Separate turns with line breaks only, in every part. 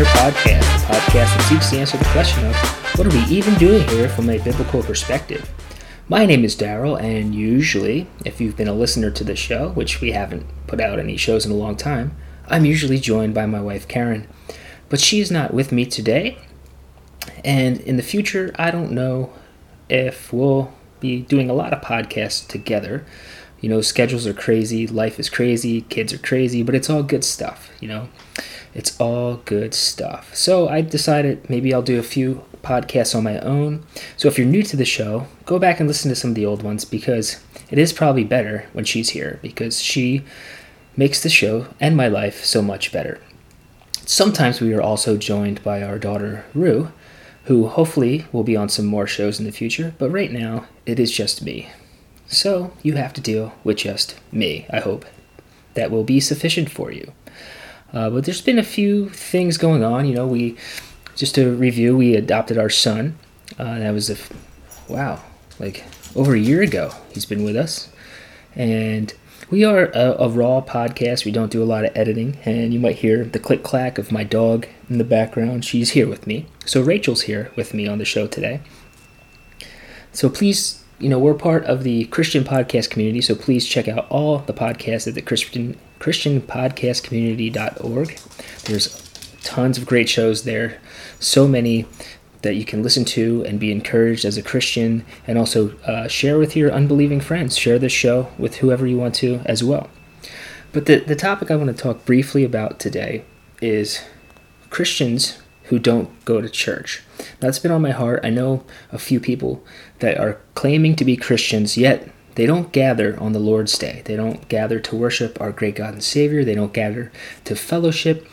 Here podcast, a podcast that seeks to answer the question of what are we even doing here from a biblical perspective. My name is Daryl, and usually, if you've been a listener to the show, which we haven't put out any shows in a long time, I'm usually joined by my wife Karen. But she is not with me today, and in the future, I don't know if we'll be doing a lot of podcasts together. You know, schedules are crazy, life is crazy, kids are crazy, but it's all good stuff, you know. It's all good stuff. So I decided maybe I'll do a few podcasts on my own. So if you're new to the show, go back and listen to some of the old ones because it is probably better when she's here because she makes the show and my life so much better. Sometimes we are also joined by our daughter Rue, who hopefully will be on some more shows in the future, but right now it is just me. So you have to deal with just me, I hope. That will be sufficient for you. Uh, but there's been a few things going on. You know, we, just to review, we adopted our son. Uh, that was a, wow, like over a year ago he's been with us. And we are a, a, raw podcast. We don't do a lot of editing. And you might hear the click clack of my dog in the background. She's here with me. So Rachel's here with me on the show today. So please you know, we're part of the Christian podcast community, so please check out all the podcasts at the Christian ChristianPodcastCommunity.org. There's tons of great shows there, so many that you can listen to and be encouraged as a Christian, and also uh, share with your unbelieving friends. Share this show with whoever you want to as well. But the, the topic I want to talk briefly about today is Christians who don't go to church. That's been on my heart. I know a few people that are claiming to be Christians, yet they don't gather on the Lord's Day. They don't gather to worship our great God and Savior. They don't gather to fellowship.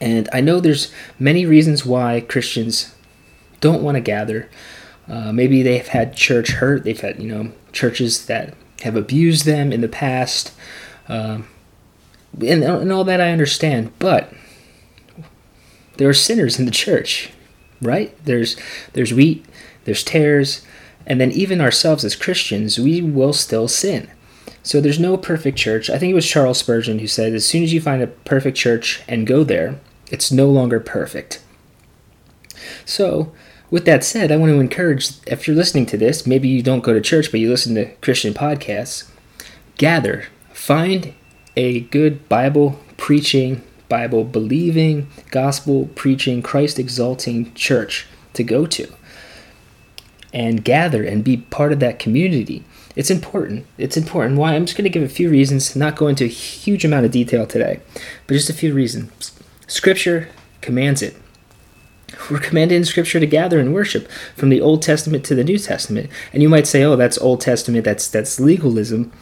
And I know there's many reasons why Christians don't want to gather. Uh, maybe they've had church hurt. They've had, you know, churches that have abused them in the past. Um, and, and all that I understand. But there are sinners in the church, right? There's there's wheat, there's tares, and then even ourselves as Christians, we will still sin. So there's no perfect church. I think it was Charles Spurgeon who said, as soon as you find a perfect church and go there, it's no longer perfect. So, with that said, I want to encourage if you're listening to this, maybe you don't go to church, but you listen to Christian podcasts, gather, find a good Bible preaching Bible believing, gospel preaching, Christ exalting church to go to and gather and be part of that community. It's important. It's important. Why? I'm just going to give a few reasons, not go into a huge amount of detail today, but just a few reasons. Scripture commands it. We're commanded in Scripture to gather and worship from the Old Testament to the New Testament. And you might say, "Oh, that's Old Testament. That's that's legalism."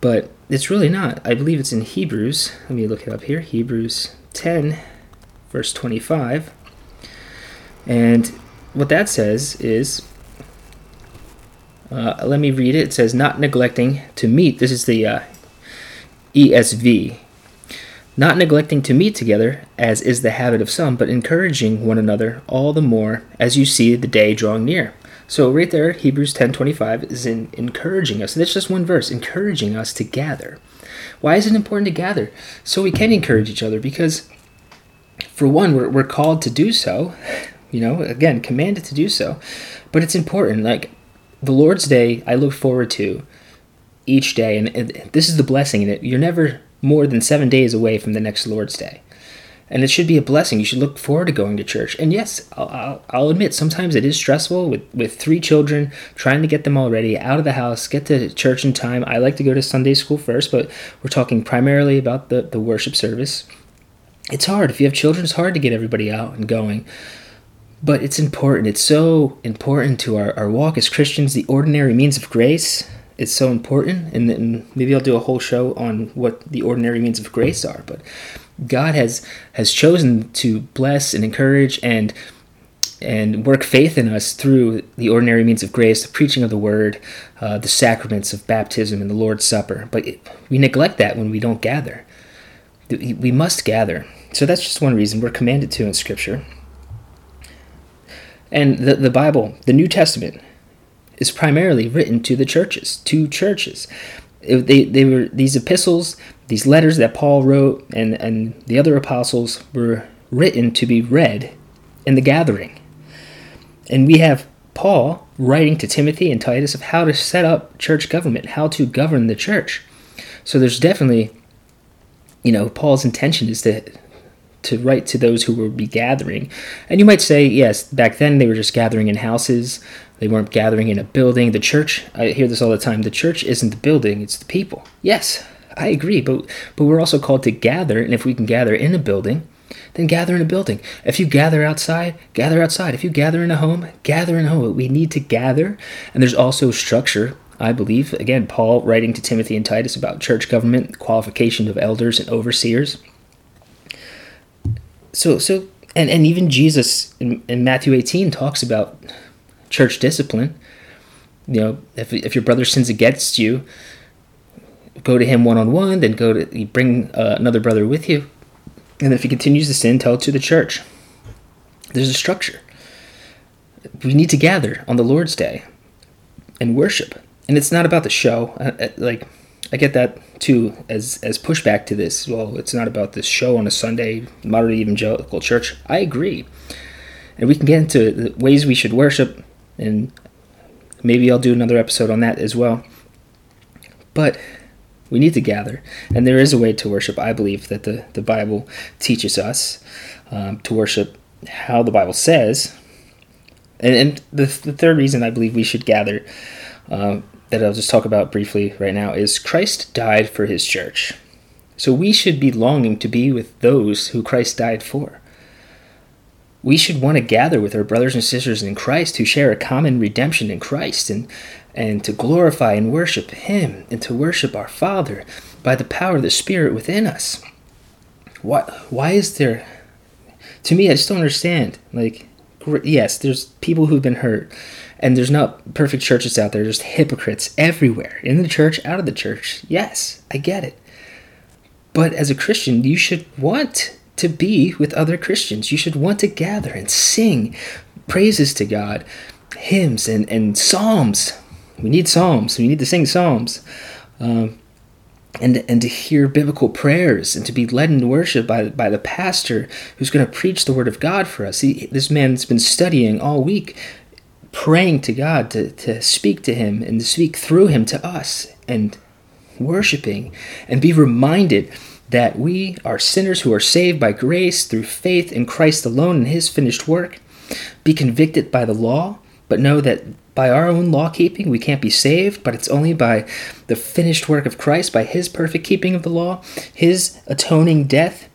But it's really not. I believe it's in Hebrews. Let me look it up here. Hebrews 10, verse 25. And what that says is, uh, let me read it. It says, not neglecting to meet. This is the uh, ESV. Not neglecting to meet together, as is the habit of some, but encouraging one another all the more as you see the day drawing near. So right there, Hebrews 10:25 is in encouraging us. That's just one verse, encouraging us to gather. Why is it important to gather? So we can encourage each other because for one, we're, we're called to do so. You know, again, commanded to do so. But it's important. Like the Lord's Day, I look forward to each day, and, and this is the blessing in it. You're never more than seven days away from the next Lord's Day and it should be a blessing. You should look forward to going to church. And yes, I'll, I'll, I'll, admit sometimes it is stressful with, with three children, trying to get them all ready out of the house, get to church in time. I like to go to Sunday school first, but we're talking primarily about the, the worship service. It's hard. If you have children, it's hard to get everybody out and going. But it's important. It's so important to our, our walk as Christians, the ordinary means of grace is so important. And then maybe I'll do a whole show on what the ordinary means of grace are. But God has has chosen to bless and encourage and and work faith in us through the ordinary means of grace, the preaching of the word, uh, the sacraments of baptism and the Lord's Supper. But we neglect that when we don't gather. We must gather. So that's just one reason we're commanded to in Scripture. And the, the Bible, the New Testament, is primarily written to the churches, to churches. It, they, they were these epistles, these letters that Paul wrote and, and the other apostles were written to be read in the gathering. And we have Paul writing to Timothy and Titus of how to set up church government, how to govern the church. So there's definitely, you know, Paul's intention is to to write to those who would be gathering. And you might say, yes, back then they were just gathering in houses. They weren't gathering in a building. The church, I hear this all the time, the church isn't the building, it's the people. Yes, I agree, but but we're also called to gather, and if we can gather in a building, then gather in a building. If you gather outside, gather outside. If you gather in a home, gather in a home. We need to gather, and there's also structure I believe. Again, Paul writing to Timothy and Titus about church government, qualification of elders and overseers so so and and even Jesus in, in Matthew 18 talks about church discipline. You know, if if your brother sins against you, go to him one on one. Then go to bring uh, another brother with you, and if he continues to sin, tell it to the church. There's a structure. We need to gather on the Lord's Day and worship, and it's not about the show. like I get that too as as pushback to this. Well, it's not about this show on a Sunday, moderate evangelical church. I agree, and we can get into the ways we should worship, and maybe I'll do another episode on that as well. But we need to gather, and there is a way to worship. I believe that the the Bible teaches us um, to worship how the Bible says, and, and the the third reason I believe we should gather. Um, that I'll just talk about briefly right now is Christ died for his church. So we should be longing to be with those who Christ died for. We should want to gather with our brothers and sisters in Christ who share a common redemption in Christ and, and to glorify and worship Him and to worship our Father by the power of the Spirit within us. Why, why is there, to me, I just don't understand. Like, yes, there's people who've been hurt and there's not perfect churches out there, There's hypocrites everywhere, in the church, out of the church. Yes, I get it. But as a Christian, you should want to be with other Christians. You should want to gather and sing praises to God, hymns and, and psalms. We need psalms. We need to sing psalms. Um, and, and to hear biblical prayers and to be led in worship by, by the pastor who's going to preach the word of God for us. He, this man's been studying all week praying to God to, to speak to Him and to speak through Him to us and worshiping and be reminded that we are sinners who are saved by grace through faith in Christ alone and His finished work. Be convicted by the law, but know that by our own law keeping we can't be saved, but it's only by the finished work of Christ, by His perfect keeping of the law, His atoning death,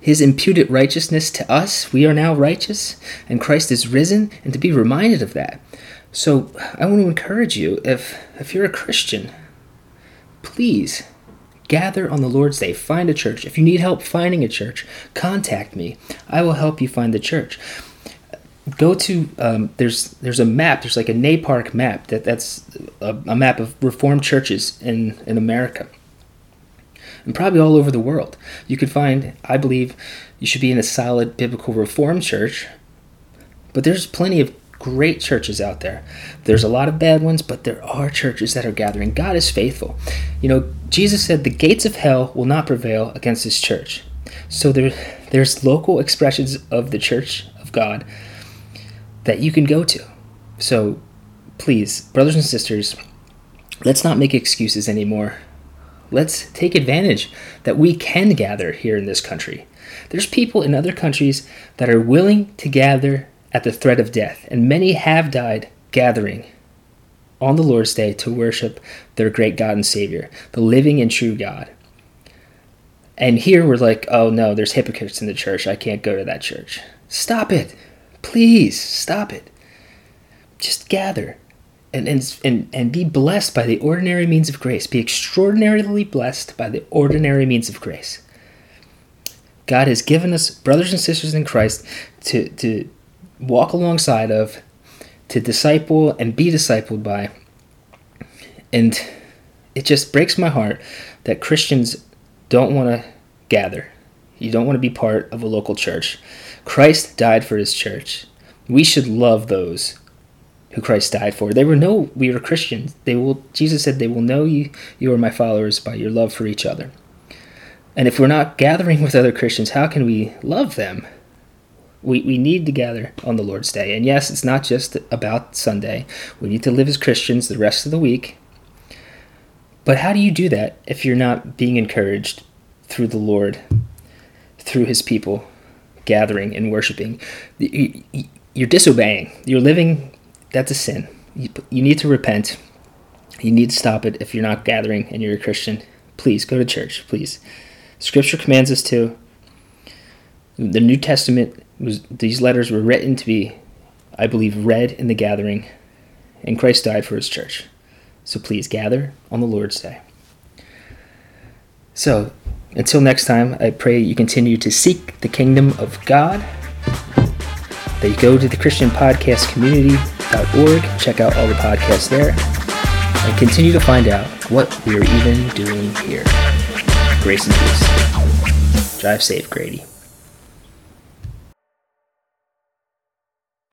his imputed righteousness to us. We are now righteous, and Christ is risen, and to be reminded of that. So I want to encourage you if if you're a Christian, please gather on the Lord's Day. Find a church. If you need help finding a church, contact me. I will help you find the church. Go to um, there's there's a map. There's like a NAPARC map that that's a, a map of Reformed churches in in America and probably all over the world. You could find, I believe, you should be in a solid biblical reformed church, but there's plenty of great churches out there. There's a lot of bad ones, but there are churches that are gathering. God is faithful. You know, Jesus said the gates of hell will not prevail against his church. So there, there's local expressions of the church of God that you can go to. So please, brothers and sisters, let's not make excuses anymore Let's take advantage that we can gather here in this country. There's people in other countries that are willing to gather at the threat of death, and many have died gathering on the Lord's Day to worship their great God and Savior, the living and true God. And here we're like, oh no, there's hypocrites in the church. I can't go to that church. Stop it. Please stop it. Just gather and, and, and, and be blessed by the ordinary means of grace. Be extraordinarily blessed by the ordinary means of grace. God has given us brothers and sisters in Christ to, to walk alongside of, to disciple and be discipled by. And it just breaks my heart that Christians don't want to gather. You don't want to be part of a local church. Christ died for his church. We should love those who Christ died for. They will know we are Christians. They will Jesus said they will know you you are my followers by your love for each other. And if we're not gathering with other Christians, how can we love them? We, we need to gather on the Lord's Day. And yes, it's not just about Sunday. We need to live as Christians the rest of the week. But how do you do that if you're not being encouraged through the Lord, through his people, gathering and worshiping? You're disobeying. You're living, that's a sin. You, you need to repent. You need to stop it if you're not gathering and you're a Christian. Please go to church, please. Scripture commands us to. The New Testament was these letters were written to be, I believe, read in the gathering, and Christ died for his church. So please gather on the Lord's Day. So until next time, I pray you continue to seek the kingdom of God. That you go to the Christian Podcast Community.org, check out all the podcasts there, and continue to find out what we're even doing here. Grace and peace. Drive safe, Grady.